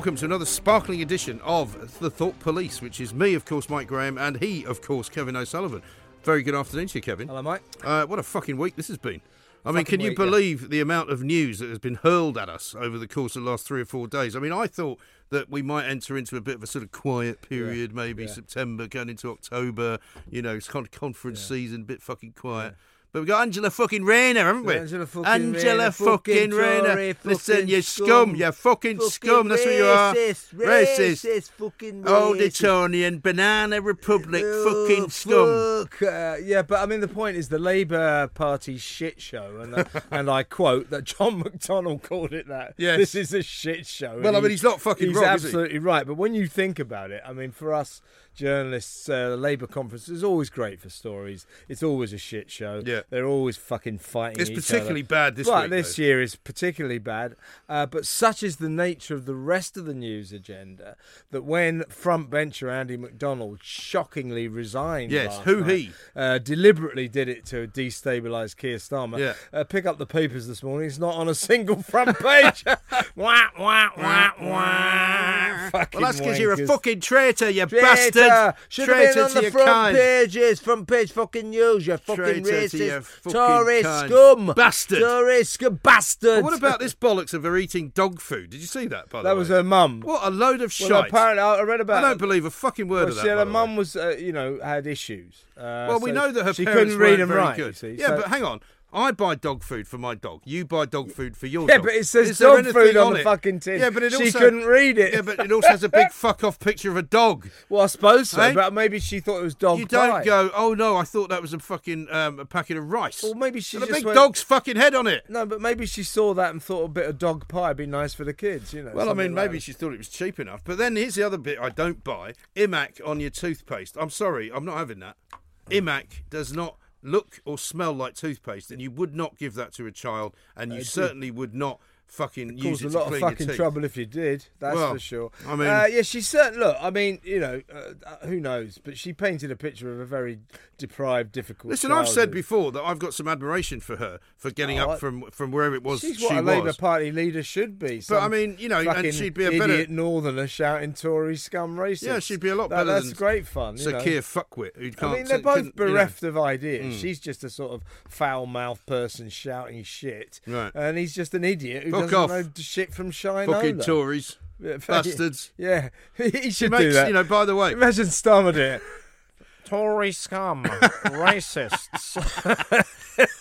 Welcome to another sparkling edition of The Thought Police, which is me, of course, Mike Graham, and he, of course, Kevin O'Sullivan. Very good afternoon to you, Kevin. Hello, Mike. Uh, what a fucking week this has been. I mean, Fucking can you week, yeah. believe the amount of news that has been hurled at us over the course of the last three or four days? I mean, I thought that we might enter into a bit of a sort of quiet period, maybe yeah. September going into October. You know, it's kind of conference season, a bit fucking quiet. But we've got Angela fucking Rayner, haven't we? Angela fucking Angela Rayner, fucking fucking Rayner. Listen, fucking you scum, scum. you fucking, Fucking scum. That's what you are. racist, Racist. racist, fucking Old Etonian, Banana Republic, fucking Oh, scum. fuck. Uh, yeah, but I mean, the point is the Labour Party shit show, and uh, and I quote that John McDonnell called it that. Yes. this is a shit show. Well, I mean, he's not fucking He's wrong, is he? absolutely right. But when you think about it, I mean, for us journalists, uh, the Labour conference is always great for stories. It's always a shit show. Yeah. they're always fucking fighting. It's particularly other. bad this Right, week, this though. year is particularly bad. Uh, but such is the nature of the rest of the news agenda that when front bencher Andy McDonald shockingly resigned, Yes, who night, he? uh, deliberately did it to destabilise Keir Starmer. Yeah. Uh, pick up the papers this morning; it's not on a single front page. wah wah wah wah. Fucking Well, that's because you're a fucking traitor, you Traitor. bastard. Should have been on the front kind. pages, front page fucking news, you fucking Traitor racist, fucking Tory kind. scum, Bastard. Tory scum, bastard. What about this bollocks of her eating dog food? Did you see that, by the That way? was her mum. What a load of Well, shite. apparently, I read about. I don't believe a fucking word well, of that. she had by her mum was, uh, you know, had issues. Uh, Well, we so know that her she parents couldn't read and write. good. see, yeah, so- but hang on. I buy dog food for my dog. You buy dog food for your Yeah, dog. but it says Is dog food on the it? fucking tin. Yeah, but it She also, couldn't read it. Yeah, but it also has a big fuck off picture of a dog. well, I suppose so, Hey? but maybe she thought it was dog you don't pie. go, oh no, I thought that was a fucking um, a packet of rice. Well, maybe she and a big went- dog's fucking head on it. No, but maybe she saw that and thought a bit of dog pie would be nice for the kids, you know. Well, I mean, maybe she thought it was cheap enough. But then here's the other bit I don't buy: Immac on your toothpaste. I'm sorry, I'm not having that. Immac does not look or smell like toothpaste, and you would not give that to a child, and you certainly would not fucking use it a lot of fucking trouble if you did. That's Well, for sure. I mean- uh, yeah, she certain look. I mean, you know, uh, uh, who knows? But she painted a picture of a very deprived, difficult. Listen, I've said before that I've got some admiration for her for getting Oh, up I- from from wherever it was She's she what a Labour. Party leader should be. But I mean, you know, and she'd be a idiot better northerner shouting Tory scum racist. Yeah, she'd be a lot That- better That's great fun. You Sir. Keir Fuckwit, who can't. I mean, they're both you know. bereft of ideas. Mm. She's just a sort of foul-mouthed person shouting shit, Right. and he's just an idiot who Fuck off. know shit from shine. fucking Tories, Yeah, bastards. Yeah, he should makes, do that. you know. By the way, Imagine Starmer doing it. Tory scum, racists.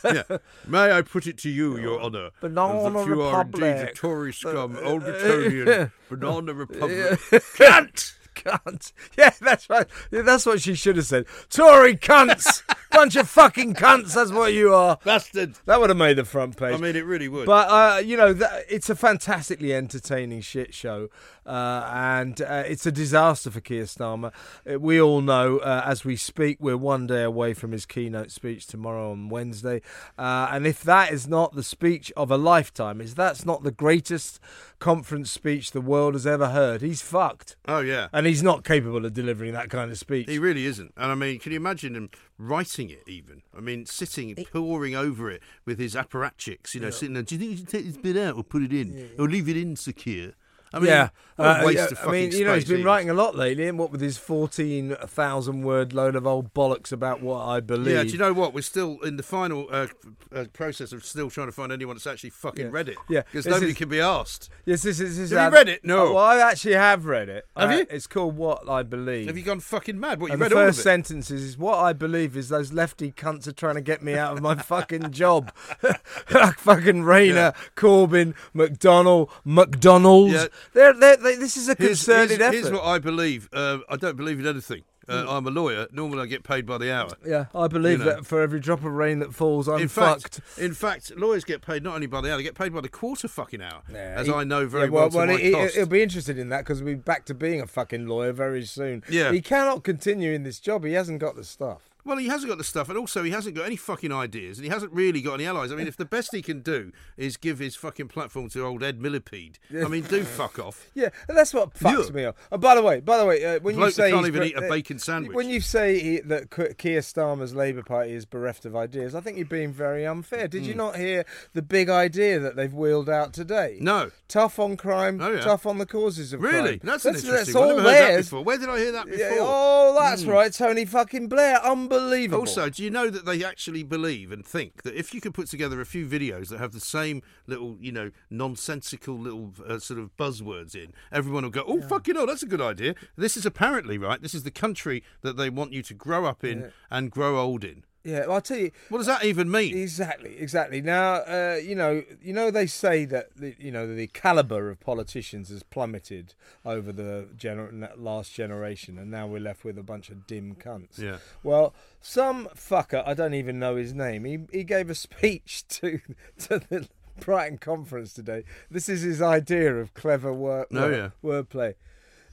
yeah. May I put it to you, Your Honour, Banana that you are indeed a Tory scum, Old Etonian, Banana Republic. Cunt! Cunt. Yeah, that's right. Yeah, that's what she should have said. Tory cunts! Bunch of fucking cunts, that's what you are. Bastard. That would have made the front page. I mean, it really would. But uh, you know, that, it's a fantastically entertaining shit show, uh, and uh, it's a disaster for Keir Starmer. Uh, we all know, uh, as we speak, we're one day away from his keynote speech tomorrow on Wednesday, uh, and if that is not the speech of a lifetime, is that's not the greatest conference speech the world has ever heard, he's fucked, oh yeah, and he's not capable of delivering that kind of speech. he really isn't. And I mean, can you imagine him writing it? Even I mean, sitting, poring over it with his apparatchiks. You know, sitting there. Do you think you should take this bit out or put it in, or leave it in secure? I mean, yeah, Uh, yeah, I mean, you know, he's been writing a lot lately, and what with his fourteen thousand word load of old bollocks about what I believe. Yeah, do you know what? We're still in the final uh, uh, process of still trying to find anyone that's actually fucking Yeah. read it. Yeah, because nobody is- can be asked. Yes, this is. This Have you read it? No. Oh, well, I actually have read it. Have Uh, you? It's called What I Believe. Have you gone fucking mad? What you and read the all first of it? sentence is, "What I believe is those lefty cunts are trying to get me out of my fucking job." fucking Rayner, Yeah. Corbyn, McDonnell, McDonald's. They're, they're, they, this is a Here's, concerted here's- effort. here's what I believe. Uh, I don't believe in anything. Uh, Hmm. I'm a lawyer. Normally, I get paid by the hour. yeah, I believe you know. that for every drop of rain that falls, I'm in fucked. fact, in fact, lawyers get paid not only by the hour, they get paid by the quarter fucking hour, Yeah, as he- I know very yeah, well, to my he. He'll be interested in that because we'll be back to being a fucking lawyer very soon. Yeah. He cannot continue in this job. He hasn't got the stuff. Well, he hasn't got the stuff, and also he hasn't got any fucking ideas, and he hasn't really got any allies. I mean, if the best he can do is give his fucking platform to old Ed Millipede, I mean, do fuck off. Yeah, and that's what fucks Yeah. me up. And by the way, by the way, uh, when you Bloke that say can't even eat a uh, bacon sandwich. when you say he, that Keir Starmer's Labour Party is bereft of ideas, I think you're being very unfair. Did you not hear the big idea that they've wheeled out today? Hmm. No. tough on crime, Oh, yeah. tough on the causes of Really? crime. That's an that's, interesting that's all I've never heard that before. Where did I hear that before? Yeah, oh, that's Hmm. right, Tony fucking Blair, unbelievable. Also, do you know that they actually believe and think that if you could put together a few videos that have the same little, you know, nonsensical little uh, sort of buzzwords in, everyone will go, "Oh, fucking hell, that's a good idea." This is apparently right. This is the country that they want you to grow up in and grow old in. Yeah, well, I'll tell you. What does that even mean? Exactly, exactly. Now, uh, you know, you know, they say that the, you know the caliber of politicians has plummeted over the gener- last generation, and now we're left with a bunch of dim cunts. Yeah. Well, some fucker, I don't even know his name. He he gave a speech to to the Brighton conference today. This is his idea of clever work, Oh, yeah. wordplay.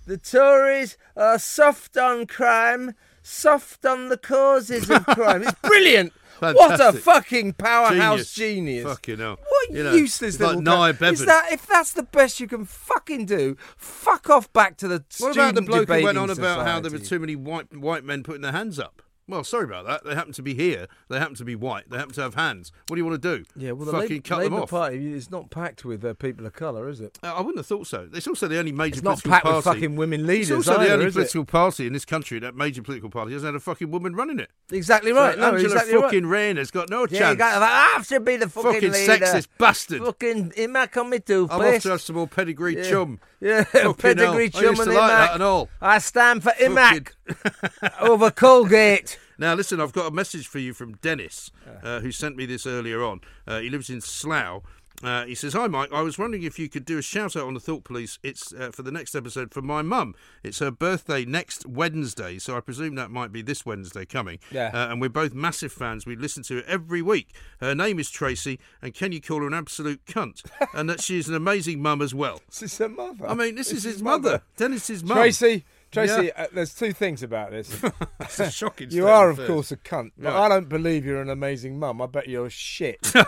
The Tories are soft on crime, soft on the causes of crime. It's brilliant. What a fucking powerhouse Genius. genius. Fucking hell. What You know, useless it's like little Is that if that's the best you can fucking do? Fuck off back to the What about the bloke who went on about how there were too many white white men putting their hands up? Well, sorry about that. They happen to be here. They happen to be white. They happen to have hands. What do you want to do? Yeah, well, the fucking Labour, cut Labour them off. Party is not packed with uh, people of colour, is it? Uh, I wouldn't have thought so. It's also the only major It's not political packed party. with fucking women leaders. It's also either, the only is it? political party in this country, that major political party, hasn't had a fucking woman running it. Exactly right. So no, Angela exactly fucking right. Rayner's got no Yeah, chance. got, I have to be the fucking, fucking leader. sexist bastard. Fucking Immac on me I'm off to have some more pedigree Yeah. chum. Yeah, pedigree hell. I chum used to and like Immac. that and all. I stand for Immac over Colgate. Now, listen, I've got a message for you from Dennis, uh, who sent me this earlier on. Uh, he lives in Slough. Uh, he says, "Hi, Mike. I was wondering if you could do a shout out on the Thought Police. It's uh, for the next episode for my mum. It's her birthday next Wednesday, so I presume that might be this Wednesday coming. Yeah. Uh, and we're both massive fans. We listen to it every week. Her name is Tracy, and can you call her an absolute cunt? and that she's an amazing mum as well. This is her mother. I mean, this is his mother, Dennis's mum. Tracy, Tracy, Yeah. uh, there's two things about this. That's a shocking. you are, of course, a cunt, but Right. I don't believe you're an amazing mum. I bet you're shit.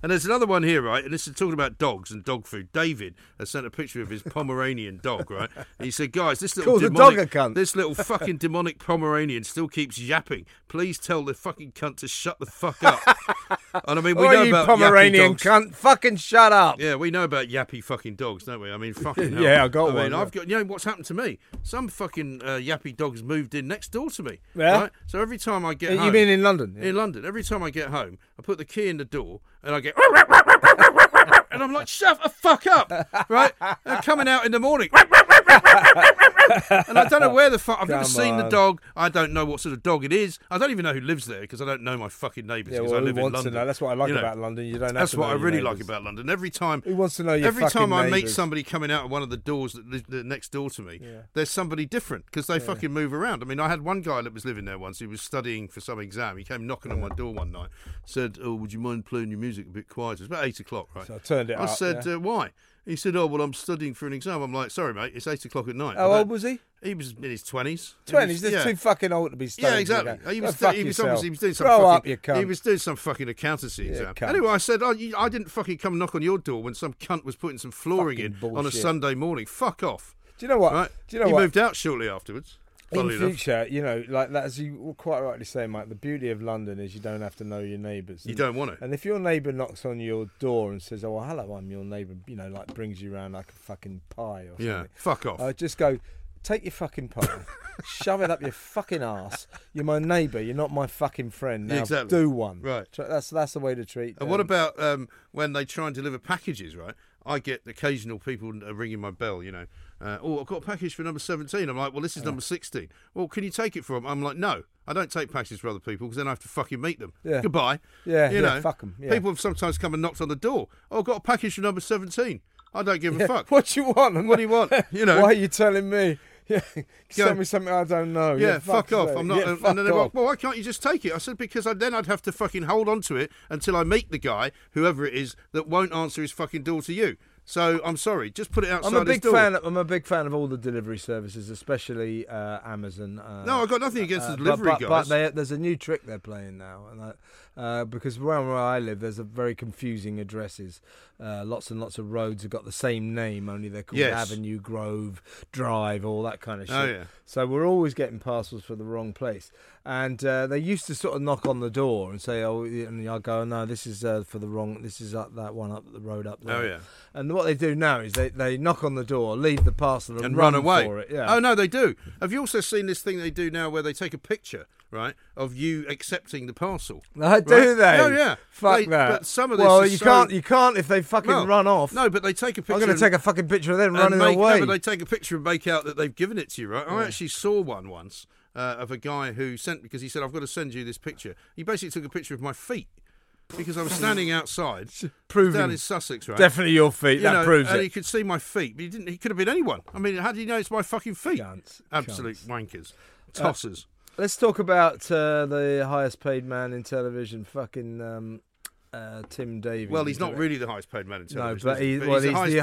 And there's another one here, right? And this is talking about dogs and dog food. David has sent a picture of his Pomeranian dog, right? And he said, "Guys, this little demonic, dog a cunt." this little fucking demonic Pomeranian still keeps yapping. Please tell the fucking cunt to shut the fuck up." and I mean, we oh, know you about Pomeranian cunt, fucking shut up. Yeah, we know about yappy fucking dogs, don't we? I mean, fucking hell. Yeah, I got I mean, one, yeah. I've got. You know what's happened to me? Some fucking uh, yappy dogs moved in next door to me. Yeah? Right? So every time I get Uh, home, You mean in London? in London. Every time I get home, I put the key in the door and I get. And I'm like, shut the fuck up, right? And coming out in the morning, and I don't know where the fuck. I've never Come seen the on. dog. I don't know what sort of dog it is. I don't even know who lives there because I don't know my fucking neighbours. Yeah, 'cause well, I who live in wants London. know? That's what I like You know, about London. You don't have That's to what know I your really like neighbours. about London. Every time, Who wants to know your every fucking time I meet neighbours? somebody coming out of one of the doors that lives that next door to me, Yeah. there's somebody different because they fucking move around. I mean, I had one guy that was living there once. He was studying for some exam. He came knocking on my door one night, said, "Oh, would you mind playing your music a bit quieter?" It's about eight o'clock, right? So I turned it I up, said, yeah. uh, "Why?" He said, "Oh, well, I'm studying for an exam." I'm like, "Sorry, mate, it's eight o'clock at night." How old was he? He was in his twenties. Twenties. They're too fucking old to be studying. Yeah, exactly. He was, fuck he was obviously he was doing some Grow fucking, up. He was doing some fucking accountancy Yeah, exam. cunt. Anyway, I said, oh, you, I didn't fucking come knock on your door when some cunt was putting some flooring Fucking in on a. Sunday morning. Fuck off. Do you know what? Right? Do you know he what? moved out shortly afterwards. In enough. future, you know, like that, as you quite rightly say, Mike, the beauty of London is you don't have to know your neighbours. You don't want to. And if your neighbour knocks on your door and says, "Oh, well, hello, I'm your neighbour," you know, like brings you around like a fucking pie or something. Yeah, something, fuck off. uh, just go, take your fucking pie, shove it up your fucking ass. You're my neighbour. You're not my fucking friend. Now Exactly. do one. Right. That's that's the way to treat. And what um, about um, when they try and deliver packages, right? I get occasional people ringing my bell, you know. Uh, oh, I've got a package for number 17. I'm like, well, this is number 16. Well, can you take it for them? I'm like, no, I don't take packages for other people because then I have to fucking meet them. Yeah. Goodbye. Yeah, you yeah, know. fuck 'em, yeah. People have sometimes come and knocked on the door. Oh, I've got a package for number 17. I don't give a fuck. What do you want? What do you want? You know. Why are you telling me? Yeah, send me something I don't know. Yeah, fuck fuck's off. I'm not. Yeah, and fuck then they're like, well, why can't you just take it? I said because I, then I'd have to fucking hold on to it until I meet the guy, whoever it is, that won't answer his fucking door to you. So I'm sorry, just put it outside I'm a big fan. Of, I'm a big fan of all the delivery services, especially uh, Amazon. Uh, No, I've got nothing against uh, the delivery but, guys. But they, there's a new trick they're playing now, and that, uh, because around where I live, there's a very confusing addresses. Uh, lots and lots of roads have got the same name, only they're called Yes. Avenue, Grove, Drive, all that kind of shit. Oh, yeah. So we're always getting parcels for the wrong place. And uh, they used to sort of knock on the door and say, "Oh," and I go, "No, this is uh, for the wrong. This is up that one up the road up there." Oh, yeah. And what they do now is they, they knock on the door, leave the parcel, and, and run, away. for it. Yeah. Oh no, they do. Have you also seen this thing they do now where they take a picture, right, of you accepting the parcel? Uh, do they? Oh yeah. Fuck They- that. But some of this well, you so- can't. You can't if they fucking run off. No, but they take a picture. I'm going to take a fucking picture of them running make, away. No, but they take a picture and make out that they've given it to you, right? I actually saw one once uh, of a guy who sent me because he said, "I've got to send you this picture." He basically took a picture of my feet because I was standing outside, Proving- down in Sussex, right? Definitely your feet. You that know, proves and it. he could see my feet, but he didn't. He could have been anyone. I mean, how do you know it's my fucking feet? Cunts. Absolute Cunts. wankers, tossers. Let's talk about uh, the highest paid man in television, fucking um, uh, Tim Davies. well, he's not really the highest paid man in No, television. but, he? But well, he's, the highest the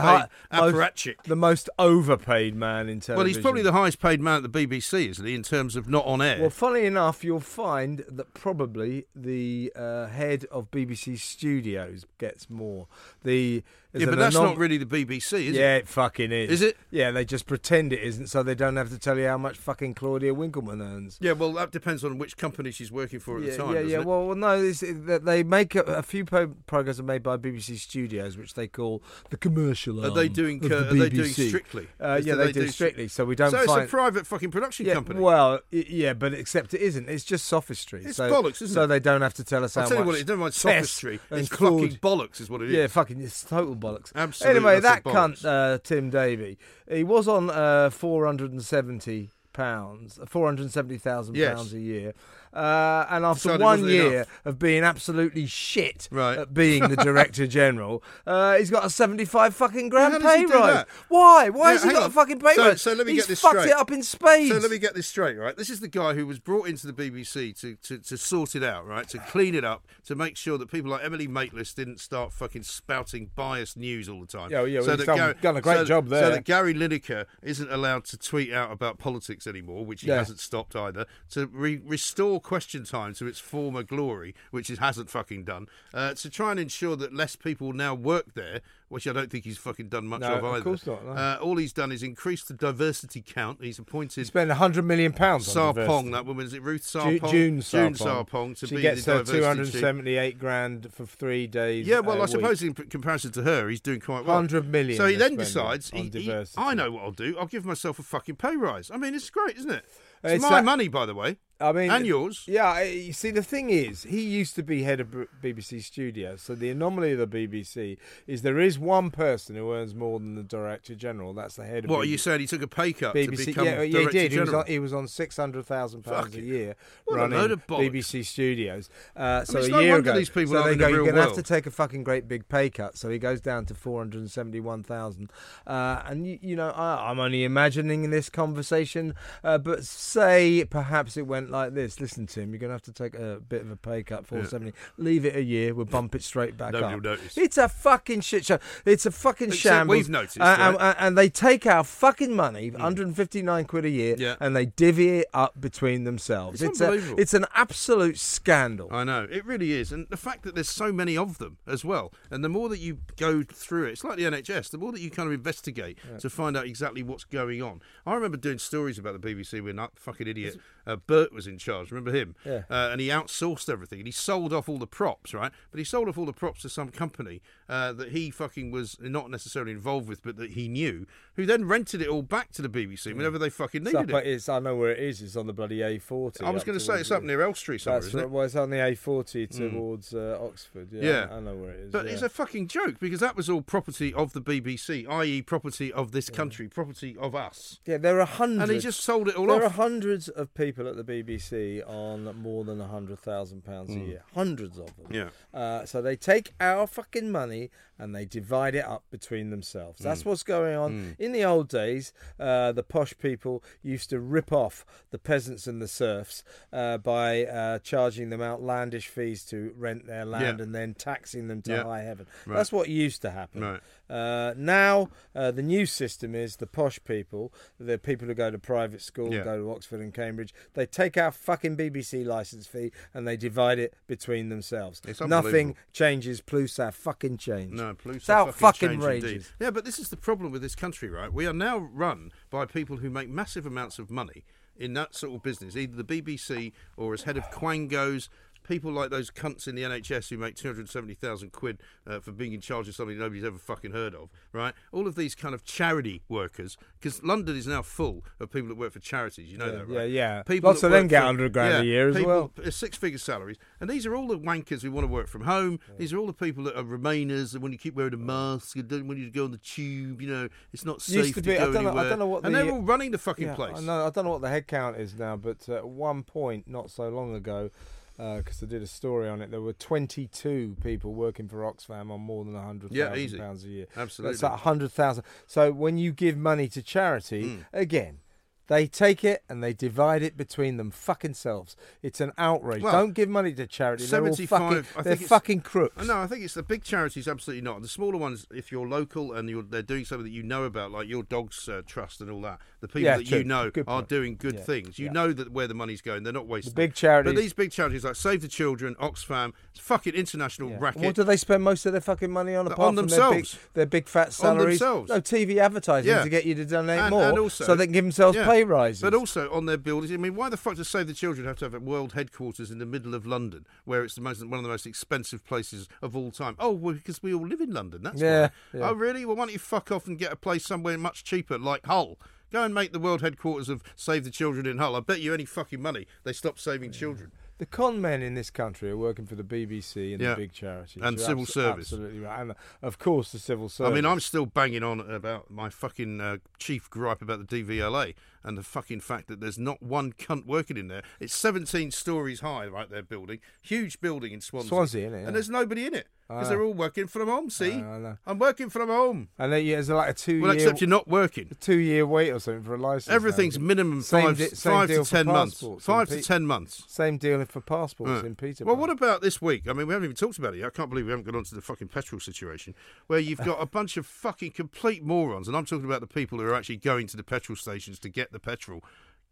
paid most- the most overpaid man in television. well, he's probably the highest paid man at the BBC, isn't he? In terms of not on air. Well, funny enough, you'll find that probably the uh, head of BBC Studios gets more. The yeah, but that's anom- not really the BBC, is yeah, it? it fucking is. Is it? Yeah, they just pretend it isn't, so they don't have to tell you how much fucking Claudia Winkleman earns. Yeah, well, that depends on which company she's working for at yeah, the time. yeah, yeah. it? Well, well, no, it's, it, they make a, a few po- programs are made by BBC Studios, which they call the commercial. Are they doing, of the are they doing Strictly? Uh, yeah, that they, do Stri- strictly. So we don't so find. it's a private fucking production yeah, company. well, yeah, but except it isn't. It's just sophistry. It's so, bollocks, isn't so it? they don't have to tell us I'll how tell you much. what, it's never mind sophistry. It's fucking bollocks, is what it is. Yeah, fucking, it's total bollocks. Absolutely, Anyway, that cunt, uh, Tim Davie, he was on uh, four hundred and seventy pounds, four hundred and seventy thousand Yes. pounds a year. Uh, and after one year enough. of being absolutely shit Right. at being the director general, uh, he's got a seventy-five fucking grand pay rise. Why? Why Yeah, has he got on. a fucking pay So- rise? so let me he's get this fucked straight. it up in spades. So let me get this straight, right? This is the guy who was brought into the BBC to, to, to sort it out, right? To clean it up, to make sure that people like Emily Maitlis didn't start fucking spouting biased news all the time. Yeah, yeah, well, so he's that done- Gary- done a great so- job So there. that Gary Lineker isn't allowed to tweet out about politics anymore, which he Yeah. hasn't stopped either. To re- restore question time to its former glory, which it hasn't fucking done. Uh, to try and ensure that less people now work there, which I don't think he's fucking done much No, of of either. course not, no. Uh, all he's done is increase the diversity count. He's appointed Spend a hundred million pounds. Sarpong, that woman, is it Ruth Sarpong? June June Sarpong. Sarpong to she be gets the her diversity two hundred seventy-eight grand for three days. Yeah, well, I suppose in comparison to her, he's doing quite well. 100 million So he then decides, he, he- I know what I'll do. I'll give myself a fucking pay rise. I mean, it's great, isn't it? It's, It's my money, by the way. I mean, and yours. Yeah, you see, the thing is, he used to be head of BBC Studios. So the anomaly of the BBC is there is one person who earns more than the director general. That's the head of What BBC. you saying? He took a pay cut to BBC, become yeah, yeah, he did. He was on, he was on six hundred thousand pounds a year What a running of. BBC Studios. Uh, so it's a no year ago, these people so they go, the you're gonna have to take a fucking great big pay cut. So he goes down to four hundred and seventy-one thousand. Uh, and you, you know, I, I'm only imagining this conversation, uh, but say perhaps it went like this. Listen, Tim, you're going to have to take a bit of a pay cut. Four seventy. Leave it a year. We'll bump it straight back Nobody up. will notice. It's a fucking shit show. It's a fucking Except shambles. we've noticed, Uh, and, right? and they take our fucking money, 159 quid a year, Yeah. and they divvy it up between themselves. It's a, unbelievable. it's an absolute scandal. I know it really is, and the fact that there's so many of them as well, and the more that you go through it, it's like the NHS. The more that you kind of investigate to find out exactly what's going on. I remember doing stories about the BBC when that fucking idiot uh, Birt was in charge. Remember him? Yeah. Uh, and he outsourced everything, and he sold off all the props, right? But he sold off all the props to some company uh, that he fucking was not necessarily involved with, but that he knew, who then rented it all back to the BBC whenever they fucking needed up- it. it's, I know where it is. It's on the bloody A40. I was going to say it's up near Elstree somewhere, That's isn't right. it? Well, it's on the A40 towards uh, Oxford. Yeah, Yeah. I know where it is. But yeah. it's a fucking joke because that was all property of the BBC, i.e., property of this country, property of us. yeah, there are hundreds. And he just sold it all off. there are hundreds of people at the BBC on more than a hundred thousand pounds a year. Hundreds of them. Yeah. Uh, so they take our fucking money money and they divide it up between themselves. That's Hmm. what's going on. In the old days, uh, the posh people used to rip off the peasants and the serfs uh, by uh, charging them outlandish fees to rent their land Yeah. and then taxing them to Yeah. high heaven. Right. That's what used to happen. Right. Uh, now, uh, the new system is the posh people, the people who go to private school, Yeah. go to Oxford and Cambridge, they take our fucking BBC license fee and they divide it between themselves. Nothing changes, plus our fucking change. No, Plus It's are fucking rages. Yeah, but this is the problem with this country, right? We are now run by people who make massive amounts of money in that sort of business, either the BBC or as head of Quangos. People like those cunts in the NHS who make 270,000 quid uh, for being in charge of something nobody's ever fucking heard of, right? All of these kind of charity workers, because London is now full of people that work for charities, you know Yeah, that, right? yeah, yeah. People Lots of them get 100 grand a year as people- well. uh, six figure salaries. And these are all the wankers who want to work from home. These are all the people that are remainers and when you keep wearing a mask and don't want you to go on the tube, you know, it's not safe to to, be- I go don't know- I anywhere. don't know what and the- they're all running the fucking Yeah, place. I know. I don't know what the head count is now, but at one point, not so long ago, because I did a story on it, there were 22 people working for Oxfam on more than 100,000 Yeah, pounds a year. Absolutely. That's like 100,000. So when you give money to charity, Hmm. again, they take it and they divide it between them fucking selves. It's an outrage. Well, Don't give money to charity. They're all 75 fucking, they're fucking crooks. No, I think it's the big charities. Absolutely not. The smaller ones, if you're local and you're, they're doing something that you know about, like your dog's uh, trust and all that, the people Yeah, that true. you know Good are point. doing good Yeah, things. You yeah. know that where the money's going, they're not wasting. The big charities- but these big charities like Save the Children, Oxfam, it's fucking international racket. What do they spend most of their fucking money on? On Apart from their big, themselves. their big fat salaries. themselves. No TV advertising to get you to donate and, more, and also, so they can give themselves yeah, pay rises. But also on their buildings. I mean, why the fuck does Save the Children have to have a world headquarters in the middle of London, where it's the most one of the most expensive places of all time? Oh, well, because we all live in London. That's Yeah, why. yeah. Oh, really? Well, why don't you fuck off and get a place somewhere much cheaper, like Hull? Go and make the world headquarters of Save the Children in Hull. I bet you any fucking money they stop saving children. The con men in this country are working for the BBC and Yeah. the big charities And You're civil abso- service. Absolutely right, and uh, of course the civil service. I mean, I'm still banging on about my fucking uh, chief gripe about the DVLA and the fucking fact that there's not one cunt working in there. It's 17 stories high, right? there, building, huge building in Swansea. Swansea, innit, yeah. And there's nobody in it because Ah. they're all working from home. See, know. I'm working from home. and then yeah, there's like a two Well, year except you're not working. A two year wait or something for a license. now. Everything's minimum Same five, di- five to ten months. Five to Pe- ten months. Same deal for passports Right. in Peterborough. Well, what about this week? I mean, we haven't even talked about it yet. I can't believe we haven't got onto the fucking petrol situation, where you've got a bunch of fucking complete morons, and I'm talking about the people who are actually going to the petrol stations to get the petrol,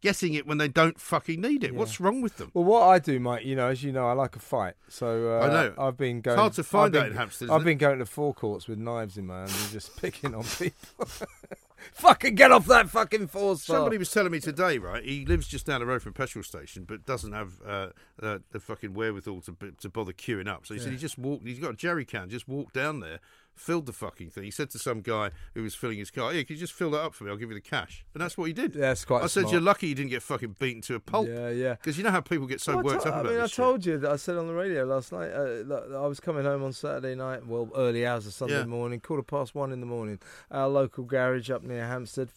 getting it when they don't fucking need it. What's wrong with them? Well, what I do, mate, you know, as you know, I like a fight. So uh, I know. I've been going. hard to find I've been, in Hampstead, I've isn't been going to forecourts with knives in my hand and just picking on people. fucking get off that fucking four star. Somebody was telling me today, right? He lives just down the road from a petrol station, but doesn't have uh, uh, the fucking wherewithal to to bother queuing up. So he said he just walked. He's got a jerry can, just walked down there, filled the fucking thing. He said to some guy who was filling his car, "Yeah, could you just fill that up for me? I'll give you the cash." And that's what he did. Yeah, that's quite I said, "You're lucky you didn't get fucking beaten to a pulp." Yeah, yeah. Because you know how people get so Well, worked up I about mean, I this shit. told you that I said on the radio last night uh, that I was coming home on Saturday night, well, early hours of Sunday Yeah. morning, quarter past one in the morning. Our local garage up near Hampstead,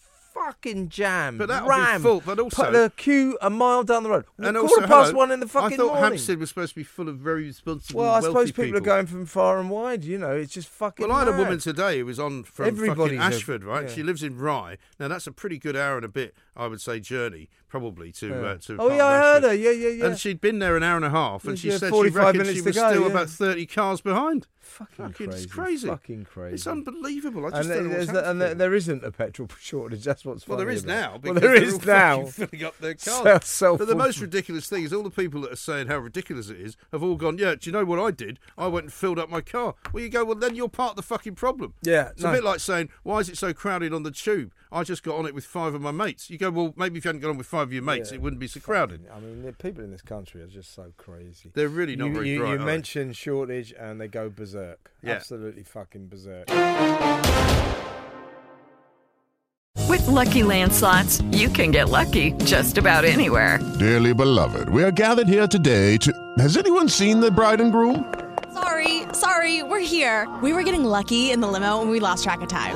fucking jam. But that'll be ram. full, but also- Put the queue a mile down the road. And quarter also, past hello, one in the fucking I thought morning. Hampstead was supposed to be full of very responsible, well, I suppose people, are going from far and wide. You know, it's just fucking. Well, I had a woman today who was on from Everybody's fucking a- Ashford, right? yeah. She lives in Rye. Now that's a pretty good hour and a bit, I would say, journey. probably to. Yeah. Uh, to Oh, yeah, I heard her. Yeah, yeah, yeah. And she'd been there an hour and a half, and Yeah, she said she reckoned she was still about thirty cars behind. Fucking, Fucking, crazy. it's crazy. Fucking crazy. It's unbelievable. I and just don't know there's what's the- and there, there isn't a petrol shortage. That's what's Well, there is about now. Well, there is now. filling up their cars. self- but the most ridiculous thing is all the people that are saying how ridiculous it is have all gone. Yeah, do you know what I did? I went and filled up my car. Well, you go. Well, then you're part of the fucking problem. Yeah, it's no. a bit like saying, why is it so crowded on the tube? I just got on it with five of my mates. You go, well, maybe if you hadn't got on with five of your mates, Yeah. it wouldn't be so crowded. I mean, the people in this country are just so crazy. They're really not you, very you, bright. You are they? mention shortage and they go berserk. Yeah. Absolutely fucking berserk. With Lucky Land slots, you can get lucky just about anywhere. Dearly beloved, we are gathered here today to. Has anyone seen the bride and groom? Sorry, sorry, we're here. We were getting lucky in the limo and we lost track of time.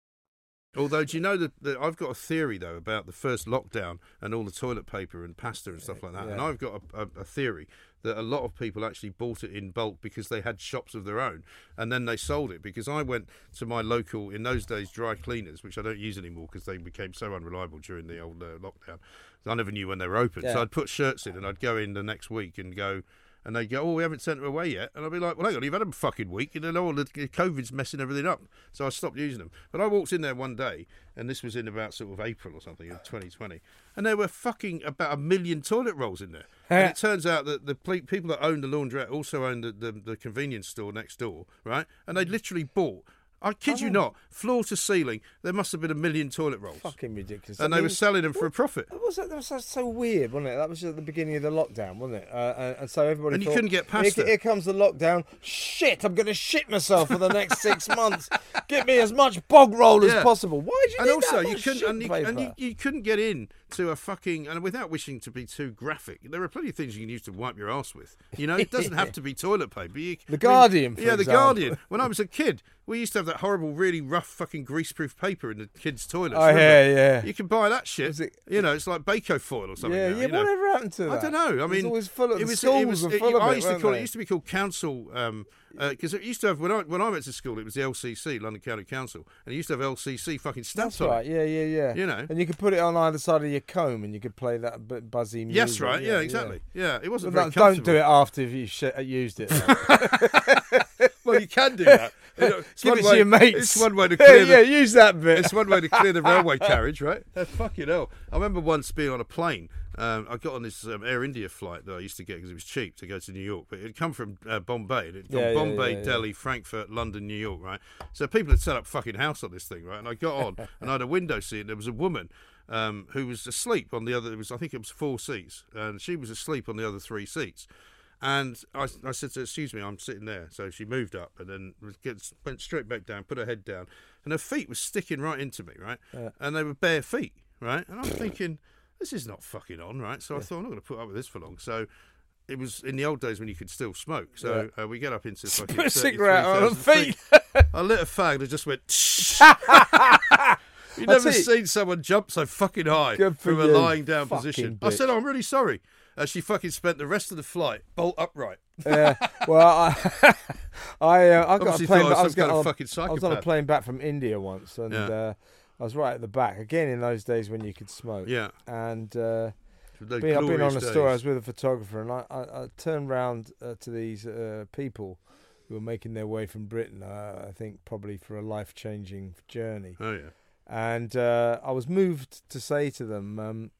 Although, do you know that, that I've got a theory though about the first lockdown and all the toilet paper and pasta and stuff like that, and I've got a, a, a theory that a lot of people actually bought it in bulk because they had shops of their own, and then they sold it. Because I went to my local in those days dry cleaners, which I don't use anymore because they became so unreliable during the old uh, lockdown. I never knew when they were open, Yeah. so I'd put shirts in and I'd go in the next week and go. And they go, oh, we haven't sent them away yet. And I'd be like, well, hang on, you've had them a fucking week. And then, oh, the COVID's messing everything up. So I stopped using them. But I walked in there one day, and this was in about sort of April or something of 2020, and there were fucking about a million toilet rolls in there. and it turns out that the ple- people that own the laundrette also own the, the, the convenience store next door, right? And they literally bought, I kid you not, floor to ceiling, there must have been a million toilet rolls. Fucking ridiculous. and I they were selling them for a profit. Was, that was so- so weird, wasn't it? That was at the beginning of the lockdown, wasn't it? Uh, and, and so everybody And you couldn't get here, pasta. here comes the lockdown. Shit, I'm going to shit myself for the next six months. Get me as much bog roll as possible. Why did you and also that you couldn't and, you, and you, you couldn't get in to a fucking and without wishing to be too graphic there are plenty of things you can use to wipe your ass with you know it doesn't have to be toilet paper you, The Guardian, for yeah the example. guardian when i was a kid we used to have that horrible really rough fucking greaseproof paper in the kids toilets Oh, remember? yeah, yeah. you can buy that shit it- you know it's like Bacofoil or something yeah, now, yeah. you know. Whatever happened to that? I don't know. I mean, It was mean, always full of it was, schools it was, were it- full of I used to call they? It used to be called council um, Uh, because it used to have when I when I went to school. It was the LCC, London County Council, and it used to have LCC fucking stamps That's on it. right. Yeah, yeah, yeah. You know. and you could put it on either side of your comb, and you could play that bu- buzzy music. Yes, right. Yeah, exactly. Yeah, it wasn't very no, don't do it after you sh- used it. Well, you can do that. It's Give one it way- to your mates. It's one way to clear. yeah, the, use that bit. It's one way to clear the railway carriage, right? Uh, fucking hell. I remember once being on a plane. Um, I got on this um, Air India flight that I used to get because it was cheap to go to New York, but it had come from uh, Bombay. It had gone Yeah, Bombay, yeah. Delhi, Frankfurt, London, New York, right? So people had set up fucking house on this thing, right? And I got on and I had a window seat and there was a woman um, who was asleep on the other, it was, I think it was four seats, and she was asleep on the other three seats. And I, I said to her, excuse me, I'm sitting there. So she moved up and then gets, went straight back down, put her head down, and her feet were sticking right into me, right? And they were bare feet, right? And I'm thinking, this is not fucking on, right? So I thought, I'm not going to put up with this for long. So it was in the old days when you could still smoke. So uh, we get up into fucking Put a cigarette on her feet. I lit a fag and it just went. You've never seen someone jump so fucking high from a lying down fucking position. I said, oh, I'm really sorry. Uh, she fucking spent the rest of the flight bolt upright. yeah. Well, I, I, uh, I got a plane. I was was kind going of on- fucking I was on a plane back from India once, and Yeah. uh, I was right at the back again in those days when you could smoke. Yeah. And uh, being, I've been on a story. I was with a photographer, and I, I, I turned round uh, to these uh, people who were making their way from Britain. Uh, I think probably for a life changing journey. Oh, yeah. And uh, I was moved to say to them, um,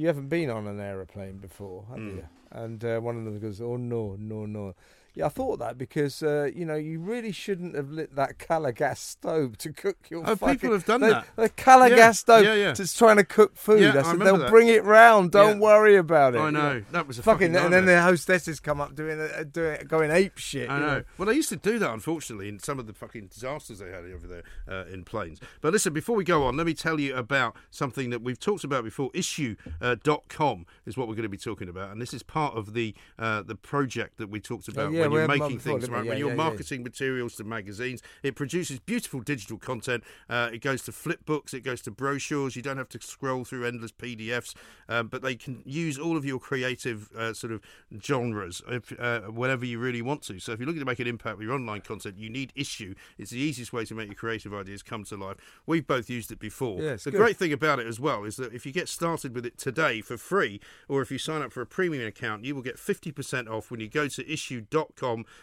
"You haven't been on an aeroplane before, have Mm. you?" And uh, one of them goes, "Oh no, no, no." Yeah, I thought that because uh, you know you really shouldn't have lit that Calor gas stove to cook your. Oh, fucking, people have done the, that. The Calor Yeah, gas stove yeah, yeah. just trying to cook food. Yeah, I I said they'll that. bring it round. Don't Yeah. worry about it. I know. That was a fucking. fucking and then the hostesses come up doing uh, doing going ape shit. I you know. Well, they used to do that, unfortunately, in some of the fucking disasters they had over there uh, in planes. But listen, before we go on, let me tell you about something that we've talked about before. Issuu.com uh, dot com is what we're going to be talking about, and this is part of the uh, the project that we talked about Oh, yeah, when you're making things, right? Yeah, when you're yeah, marketing materials to magazines, it produces beautiful digital content. Uh, it goes to flip books, it goes to brochures. You don't have to scroll through endless PDFs, um, but they can use all of your creative uh, sort of genres if, uh, whenever you really want to. So if you're looking to make an impact with your online content, you need Issuu. It's the easiest way to make your creative ideas come to life. We've both used it before. The good. great thing about it as well is that if you get started with it today for free, or if you sign up for a premium account, you will get 50% off when you go to issuu.com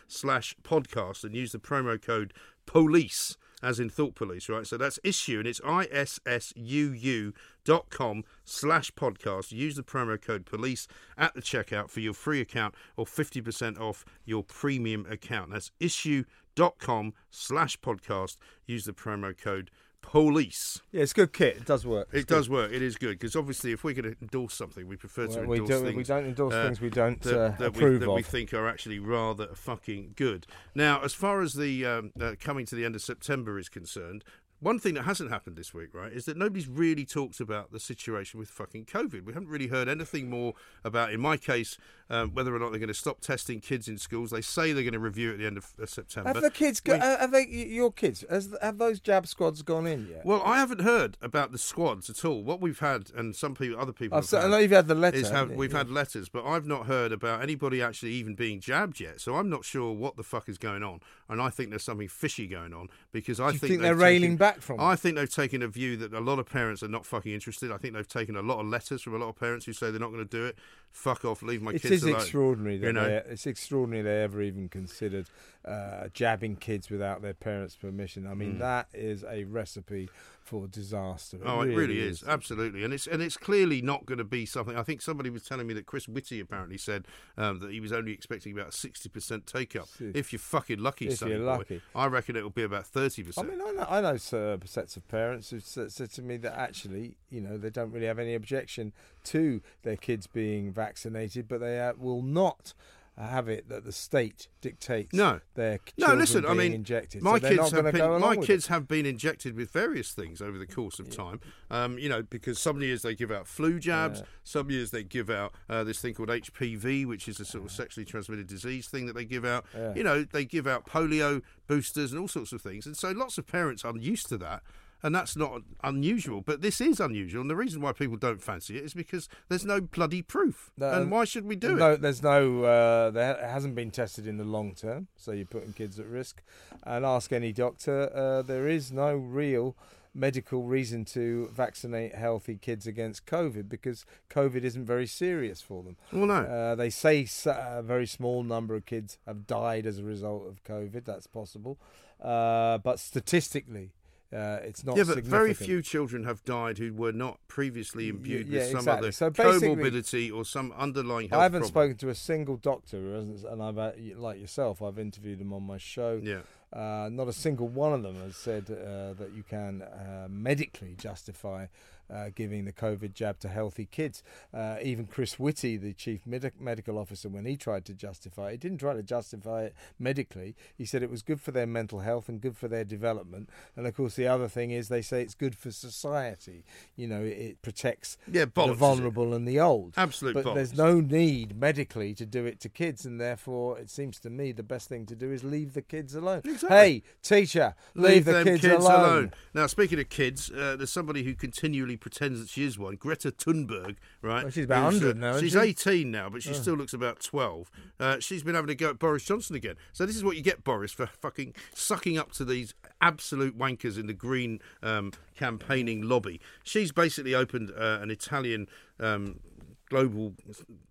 slash podcast and use the promo code police as in thought police right? So that's Issuu and it's issuu dot com slash podcast. Use the promo code police at the checkout for your free account or 50% off your premium account. That's issuu.com slash podcast. Use the promo code police Yeah, it's good kit. It does work. it does work. It is good because obviously, if we're going to endorse something, we prefer to Well, we endorse do- we things. don't endorse things we don't, that, uh, that we, approve that we think are actually rather fucking good. Now, as far as the um, uh, coming to the end of September is concerned. One thing that hasn't happened this week, right, is that nobody's really talked about the situation with fucking COVID. We haven't really heard anything more about, in my case, um, whether or not they're going to stop testing kids in schools. They say they're going to review at the end of uh, September. Have the kids? Go, We- uh, have they? Your kids? Has, have those jab squads gone in yet? Well, I haven't heard about the squads at all. What we've had, and some people, other people, se- I know you've had the letter, Is have, haven't you? we've Yeah. had letters, but I've not heard about anybody actually even being jabbed yet. So I'm not sure what the fuck is going on, and I think there's something fishy going on because I think think they're railing taken- back from I think they've taken a view that a lot of parents are not fucking interested. I think they've taken a lot of letters from a lot of parents who say they're not going to do it. Fuck off, leave my It kids is alone. extraordinary that you know. it's extraordinary they ever even considered uh, jabbing kids without their parents' permission. I mean, Mm. that is a recipe for disaster. Oh, it really is absolutely, and it's and it's clearly not going to be something. I think somebody was telling me that Chris Whitty apparently said um, that he was only expecting about sixty percent take up. If you're fucking lucky, if you're boy. lucky. I reckon it will be about thirty I percent. mean, I know, I know uh, sets of parents who said to me that actually, you know, they don't really have any objection to their kids being vaccinated, but they uh, will not have it that the state dictates No. their No, children listen. I mean, injected. my so kids have been my kids it. have been injected with various things over the course of time. Um, you know, because some years they give out flu jabs, Yeah. some years they give out uh, this thing called HPV, which is a sort of sexually transmitted disease thing that they give out. Yeah. You know, they give out polio boosters and all sorts of things, and so lots of parents are used to that. And that's not unusual, but this is unusual. And the reason why people don't fancy it is because there's no bloody proof. No, and why should we do no, it? There's no, uh, there it hasn't been tested in the long term, so you're putting kids at risk. And ask any doctor, uh, there is no real medical reason to vaccinate healthy kids against COVID because COVID isn't very serious for them. Well, no. Uh, they say a very small number of kids have died as a result of COVID. That's possible, uh, but statistically, uh, it's not. yeah, but very few children have died who were not previously imbued yeah, with some exactly. other So comorbidity or some underlying health I haven't problem. spoken to a single doctor, who hasn't- and I've uh, like yourself, I've interviewed them on my show. Yeah. Uh, not a single one of them has said uh, that you can uh, medically justify uh, giving the COVID jab to healthy kids. Uh, even Chris Whitty, the chief medic- medical officer, when he tried to justify it, he didn't try to justify it medically. He said it was good for their mental health and good for their development. And of course, the other thing is they say it's good for society. You know, it, it protects Yeah, bollocks, the vulnerable and the old. Absolute But there's no need medically to do it to kids, and therefore it seems to me the best thing to do is leave the kids alone. Hey, teacher, leave, the them kids, kids alone. Now, speaking of kids, uh, there's somebody who continually pretends that she is one, Greta Thunberg, right? Well, she's about Who's, 100 now, isn't She's she? 18 now, but she Oh. still looks about 12. Uh, she's been having a go at Boris Johnson again. So this is what you get, Boris, for fucking sucking up to these absolute wankers in the Green um, campaigning lobby. She's basically opened uh, an Italian. Um, Global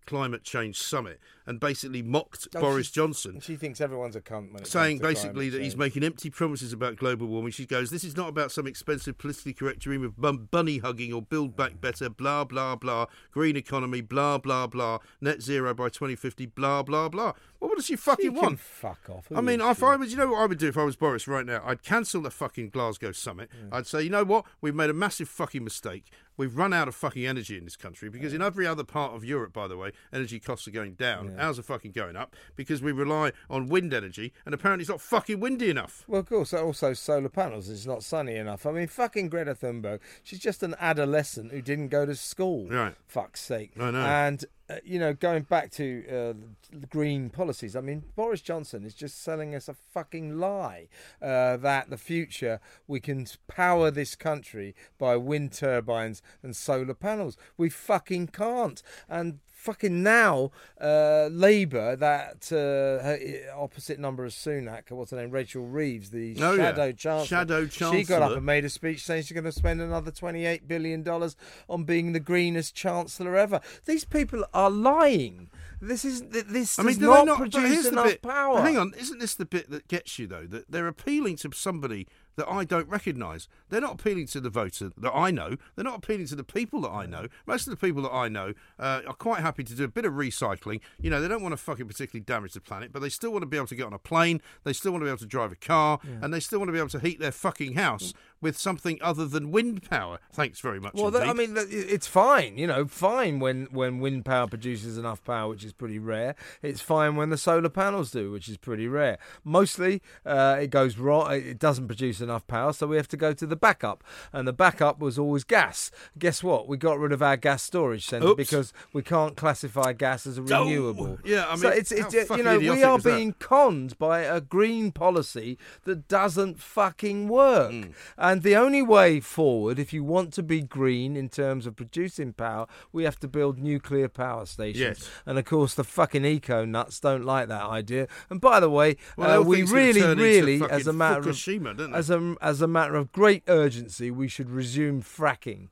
climate change summit and basically mocked Oh, Boris she's- Johnson She thinks everyone's a cunt saying basically that he's making empty promises about global warming. She goes, "This is not about some expensive, politically correct dream of bum- bunny hugging or build back better, blah blah blah, green economy, blah blah blah, net zero by 2050, blah blah blah." Well, what does she fucking She want? fuck off. I mean, if I was, you know what I would do if I was Boris right now? I'd cancel the fucking Glasgow summit. I'd say, you know what? We've made a massive fucking mistake. We've run out of fucking energy in this country because in every other part of Europe, by the way, energy costs are going down. Ours are fucking going up because we rely on wind energy, and apparently it's not fucking windy enough. Well, of course, also solar panels. It's not sunny enough. I mean, fucking Greta Thunberg. She's just an adolescent who didn't go to school. Right. Fuck's sake. I know. And uh, you know, going back to uh, the green policies, I mean, Boris Johnson is just selling us a fucking lie uh, that the future we can power this country by wind turbines and solar panels. We fucking can't. And fucking now, uh, Labour, that uh, opposite number of Sunak, what's her name, Rachel Reeves, the Oh, yeah. shadow chancellor. She got up and made a speech saying she's going to spend another $28 billion on being the greenest chancellor ever. These people are lying. This is th- this I does mean, do not not produce enough bit, power. Hang on, isn't this the bit that gets you though? That they're appealing to somebody that I don't recognise. They're not appealing to the voter that I know. They're not appealing to the people that I know. Most of the people that I know uh, are quite happy to do a bit of recycling. You know, they don't want to fucking particularly damage the planet, but they still want to be able to get on a plane. They still want to be able to drive a car, and they still want to be able to heat their fucking house with something other than wind power. Thanks very much. Well, that, I mean, that- it's fine. You know, fine when when wind power produces enough power, which is pretty rare. It's fine when the solar panels do, which is pretty rare. Mostly, uh, it goes wrong. It doesn't produce enough power, so we have to go to the backup, and the backup was always gas. Guess what? We got rid of our gas storage centre Oops. because we can't classify gas as a Oh, renewable. yeah, I so mean, it's, it's how you know we are is that? being conned by a green policy that doesn't fucking work. Hmm. And the only way forward, if you want to be green in terms of producing power, we have to build nuclear power stations. Yes. And of course, the fucking eco nuts don't like that idea. And by the way, Well, uh, we it's really, really, as a matter of Fukushima, as a as a matter of great urgency, we should resume fracking.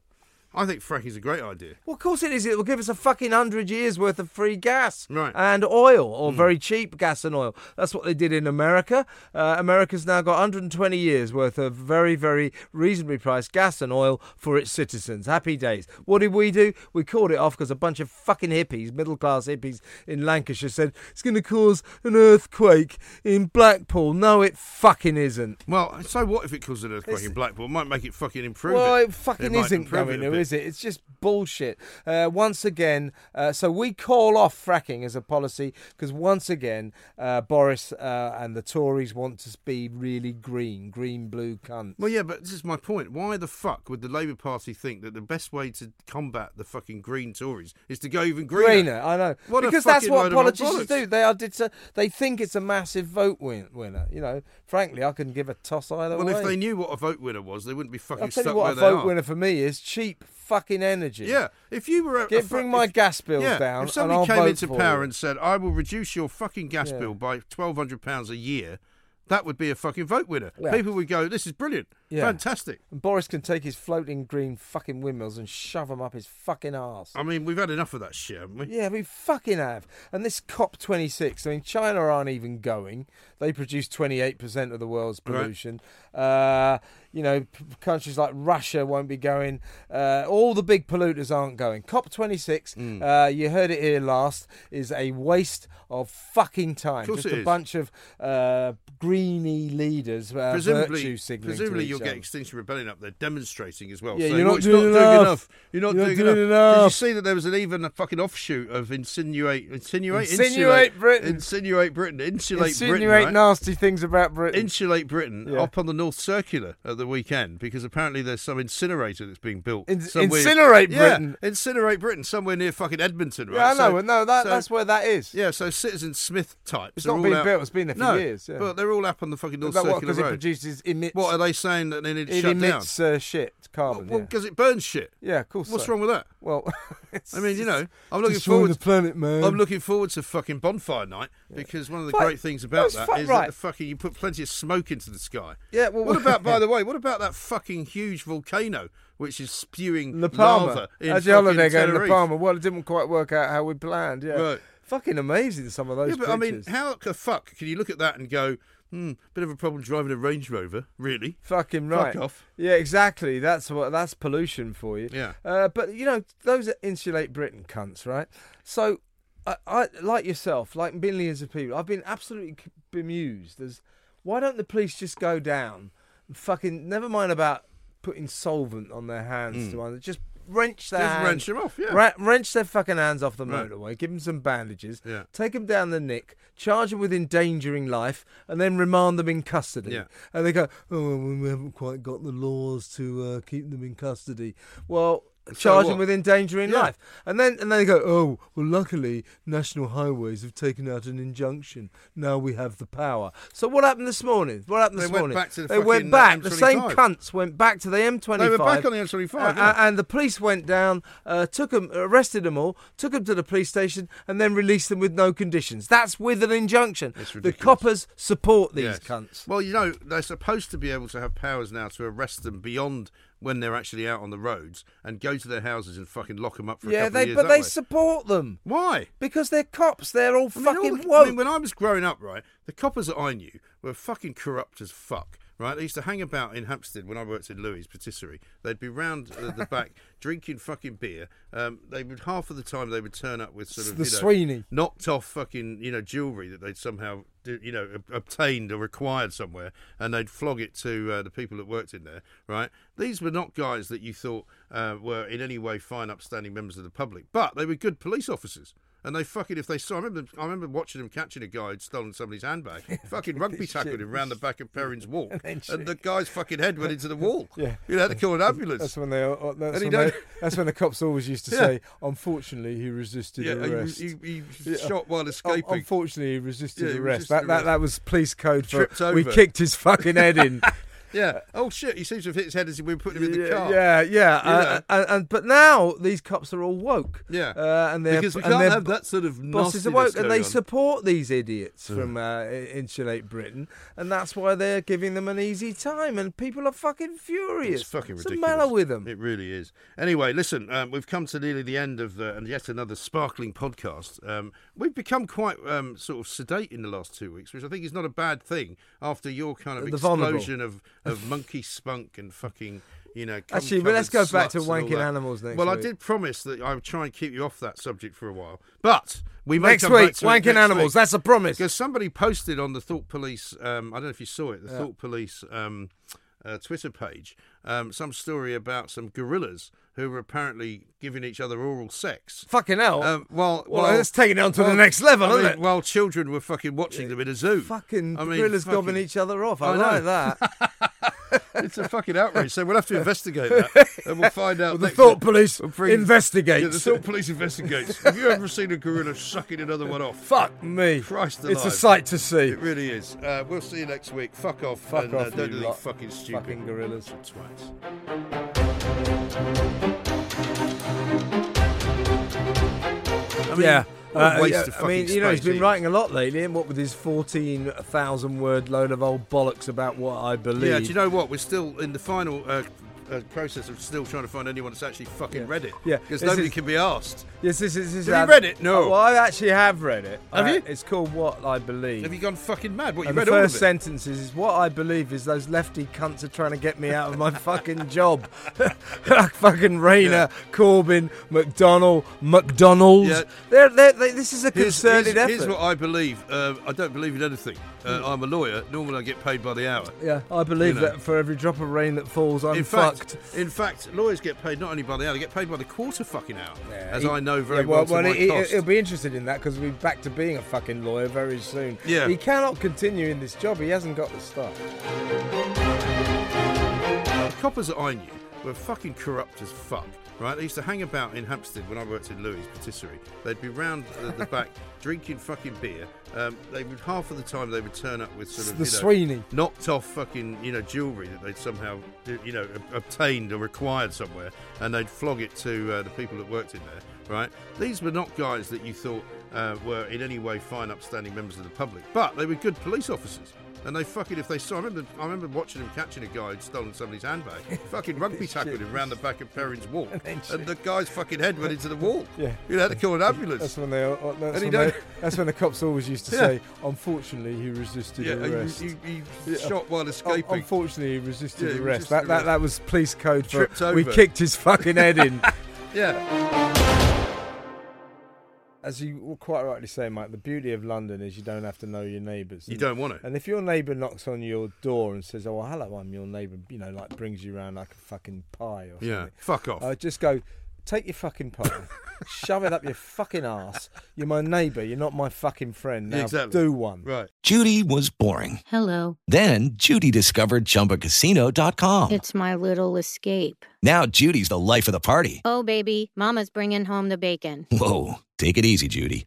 I think fracking's a great idea. Well, of course it is. It will give us a fucking hundred years worth of free gas Right. and oil, or Hmm. very cheap gas and oil. That's what they did in America. Uh, America's now got 120 years worth of very, very reasonably priced gas and oil for its citizens. Happy days. What did we do? We called it off because a bunch of fucking hippies, middle class hippies in Lancashire, said it's going to cause an earthquake in Blackpool. No, it fucking isn't. Well, so what if it causes an earthquake It's- in Blackpool? It might make it fucking improve Well, it. it fucking might isn't improve going it a to, bit. is it? It's just bullshit. Uh, once again, uh, so we call off fracking as a policy because once again, uh, Boris uh, and the Tories want to be really green, green, blue cunts. Well, yeah, but this is my point. Why the fuck would the Labour Party think that the best way to combat the fucking Green Tories is to go even greener? Greener, I know. What because that's what politicians do. They are deter- they think it's a massive vote win- winner. You know, frankly, I couldn't give a toss either Well, way. Well, if they knew what a vote winner was, they wouldn't be fucking I'll tell stuck you what, a vote winner for me is cheap fucking energy. Yeah, if you were a, Get- a bring my if- gas bills yeah, down if somebody came into power and said, "I will reduce your fucking gas Yeah. bill by twelve hundred pounds a year," that would be a fucking vote winner. Yeah. People would go, "This is brilliant, Yeah. fantastic." And Boris can take his floating green fucking windmills and shove them up his fucking arse. I mean, we've had enough of that shit, haven't we? Yeah, we fucking have. And this COP26, I mean, China aren't even going. They produce 28% of the world's Right. pollution. Uh, you know, p- countries like Russia won't be going. Uh, all the big polluters aren't going. COP26, Hmm. uh, you heard it here last, is a waste of fucking time. Just a is. bunch of uh, greeny leaders uh, presumably, virtue signalling. presumably each get. Extinction Rebellion up there demonstrating as well. Yeah, saying, you're "Oh, not it's doing not doing enough. enough. You're not, You're not doing, doing enough. Did you see that there was an even a fucking offshoot of insinuate, insinuate, Insinuate Britain. insinuate Britain, insulate Insinuate Britain, right? nasty things about Britain. Insulate Britain Yeah. up on the North Circular at the weekend because apparently there's some incinerator that's being built. In- incinerate Yeah, Britain? incinerate Britain somewhere near fucking Edmonton, right? Yeah, I know. So- no, that, so- that's where that is. Yeah, so Citizen Smith types. It's are not been out- built, it's been there for no, years, yeah. But they're all up on the fucking North that what? Circular Because it produces emits. What are they saying that they need to It shut down? emits uh, shit, carbon. Well, yeah. because it burns shit. yeah, of course. What's so. wrong with that? Well, it's I mean, you know, I'm looking forward. the planet, man. I'm looking forward to fucking bonfire night because one of the Fuck. great things about that fuck is right. that the fucking you put plenty of smoke into the sky. Yeah, well, what about, by the way, what about that fucking huge volcano which is spewing La Palma. lava in How's your fucking holiday going, La Palma? Well, it didn't quite work out how we planned. Yeah, Right. fucking amazing. Some of those. Yeah, but I mean, how the fuck can you look at that and go, hmm, bit of a problem driving a Range Rover, really? Fucking right. Fuck off. Yeah, exactly. That's what. That's pollution for you. Yeah. Uh, but you know, those are insulate Britain cunts, right? So, I, I like yourself, like millions of people. I've been absolutely bemused. As why don't the police just go down, and fucking never mind about putting solvent on their hands to one, just wrench their. Just hands, wrench 'em off, yeah. Ra- wrench their fucking hands off the Right. motorway, give them some bandages, Yeah. take them down the nick, charge them with endangering life, and then remand them in custody. Yeah. And they go, oh, well, we haven't quite got the laws to uh, keep them in custody. Well, charge what? him with endangering Yeah. life. And then and then they go, oh, well, luckily National Highways have taken out an injunction. Now we have the power. So what happened this morning? What happened They this went morning? back to the they went uh, back. the same cunts went back to the M25. They were back on the M25, Uh, yeah. and the police went down, uh, took them, arrested them all, took them to the police station, and then released them with no conditions. That's with an injunction. It's the coppers support these Yes. cunts. Well, you know, they're supposed to be able to have powers now to arrest them beyond when they're actually out on the roads and go to their houses and fucking lock them up for a Yeah, couple they of years. but they way. support them Why? because they're cops. They're all I mean, all fucking the- woke. I mean, when I was growing up, right, the coppers that I knew were fucking corrupt as fuck. Right, they used to hang about in Hampstead when I worked in Louis' Patisserie. They'd be round uh, the back drinking fucking beer. Um, they would half of the time they would turn up with sort of The you know, Sweeney. knocked off fucking you know jewellery that they'd somehow you know obtained or acquired somewhere, and they'd flog it to uh, the people that worked in there. Right, these were not guys that you thought uh, were in any way fine, upstanding members of the public, but they were good police officers. And they fucking, if they saw, I remember, I remember watching them catching a guy who'd stolen somebody's handbag, fucking rugby tackled him round the back of Perrins Walk, and the guy's fucking head went into the wall. Yeah. you had to call an ambulance. That's when they. That's, when they that's when the cops always used to Yeah. say, "Unfortunately, he resisted yeah, arrest." he, he Yeah. shot while escaping. Unfortunately, he resisted Yeah, he arrest. resisted that, that that was police code for Tripped we over. kicked his fucking head in. Yeah. Oh shit! He seems to have hit his head as we were putting him in the car. yeah, yeah. Uh, and, and but now these cops are all woke. Yeah. uh, and they're Because we can't have that sort of bosses are woke, and they on. support these idiots from uh, insulate Britain, and that's why they're giving them an easy time, and people are fucking furious. It's fucking What's the ridiculous. matter with them? It really is. Anyway, listen, um, we've come to nearly the end of uh, and yet another sparkling podcast. Um, we've become quite um, sort of sedate in the last two weeks, which I think is not a bad thing after your kind of The vulnerable. explosion of, of monkey spunk and fucking. You know, Actually, well, let's go back to sluts and all wanking animals next Well, I did promise that I would try and keep you off that subject for a while, but we may Next come week, wanking next animals. week. That's a promise. Because somebody posted on the Thought Police, um, I don't know if you saw it, the Yeah. Thought Police um, uh, Twitter page, um, some story about some gorillas who were apparently giving each other oral sex. Fucking hell. Um, well, Well, that's taking it on to the next level, I isn't mean, it? While children were fucking watching them in a zoo. Fucking I mean, gorillas fucking- gobbing each other off. I, I like that. it's a fucking outrage. So we'll have to investigate that, and we'll find out. Well, the Thought. Police We'll bring- investigates. Yeah, the Thought Police investigates. Have you ever seen a gorilla sucking another one off? Fuck me. Christ It's a sight to see. It really is. Uh, we'll see you next week. Fuck off. Fuck and, off, Uh, don't do anything fucking stupid. Fucking gorillas. Twats. I mean, yeah. Uh, yeah, I mean, you know, he's been writing a lot lately, and what with his 14,000 word load of old bollocks about what I believe. Yeah, do you know what? We're still in the final uh, uh, process of still trying to find anyone that's actually fucking Yeah. read it. Yeah, Because nobody is- can be asked. Yes, this is. This is Have you read it? No. Oh, well, I actually have read it. Have Uh, you? It's called What I Believe. Have you gone fucking mad? What, you and read the first sentence is, what I believe is those lefty cunts are trying to get me out of my fucking job. fucking Rayner, Yeah. Corbyn, McDonald, McDonald's. Yeah. They're, they're, they, this is a Here's, concerted here's- effort. here's what I believe. Uh, I don't believe in anything. Uh, Mm. I'm a lawyer. Normally I get paid by the hour. yeah, I believe You know. that for every drop of rain that falls, I'm in fucked. Fact, in fact, lawyers get paid not only by the hour, they get paid by the quarter fucking hour, as He- I know very yeah, well, my he, will be interested in that because we'll be back to being a fucking lawyer very soon. Yeah. He cannot continue in this job. He hasn't got the stuff. The coppers that I knew were fucking corrupt as fuck. Right, they used to hang about in Hampstead when I worked in Louis' Patisserie. They'd be round uh, the back drinking fucking beer. Um, they would half of the time they would turn up with sort of The you know, Sweeney. knocked off fucking you know jewellery that they'd somehow you know obtained or acquired somewhere, and they'd flog it to uh, the people that worked in there. Right, these were not guys that you thought uh, were in any way fine, upstanding members of the public, but they were good police officers. And they fucking, if they saw, I remember, I remember watching him catching a guy who'd stolen somebody's handbag. fucking rugby tackled him round the back of Perrins Walk, and the guy's fucking head went into the wall. Yeah. you know, had to call an ambulance. That's when they. That's, And when they that's when the cops always used to Yeah. say, "Unfortunately, he resisted yeah, arrest." he, he Yeah. shot while escaping. Unfortunately, he resisted Yeah, he arrest. resisted that, that arrest. that was police code for Tripped we kicked his fucking head in. yeah. As you quite rightly say, Mike, the beauty of London is you don't have to know your neighbours. You don't want to. And if your neighbour knocks on your door and says, "Oh, well, hello, I'm your neighbour," you know, like brings you around like a fucking pie or something. Yeah, fuck off. Uh, just go. Take your fucking pie. Shove it up your fucking ass. You're my neighbour. You're not my fucking friend. Now Exactly. do one. Right. Judy was boring. Hello. Then Judy discovered ChumbaCasino.com. It's my little escape. Now Judy's the life of the party. Oh, baby, Mama's bringing home the bacon. Whoa, take it easy, Judy.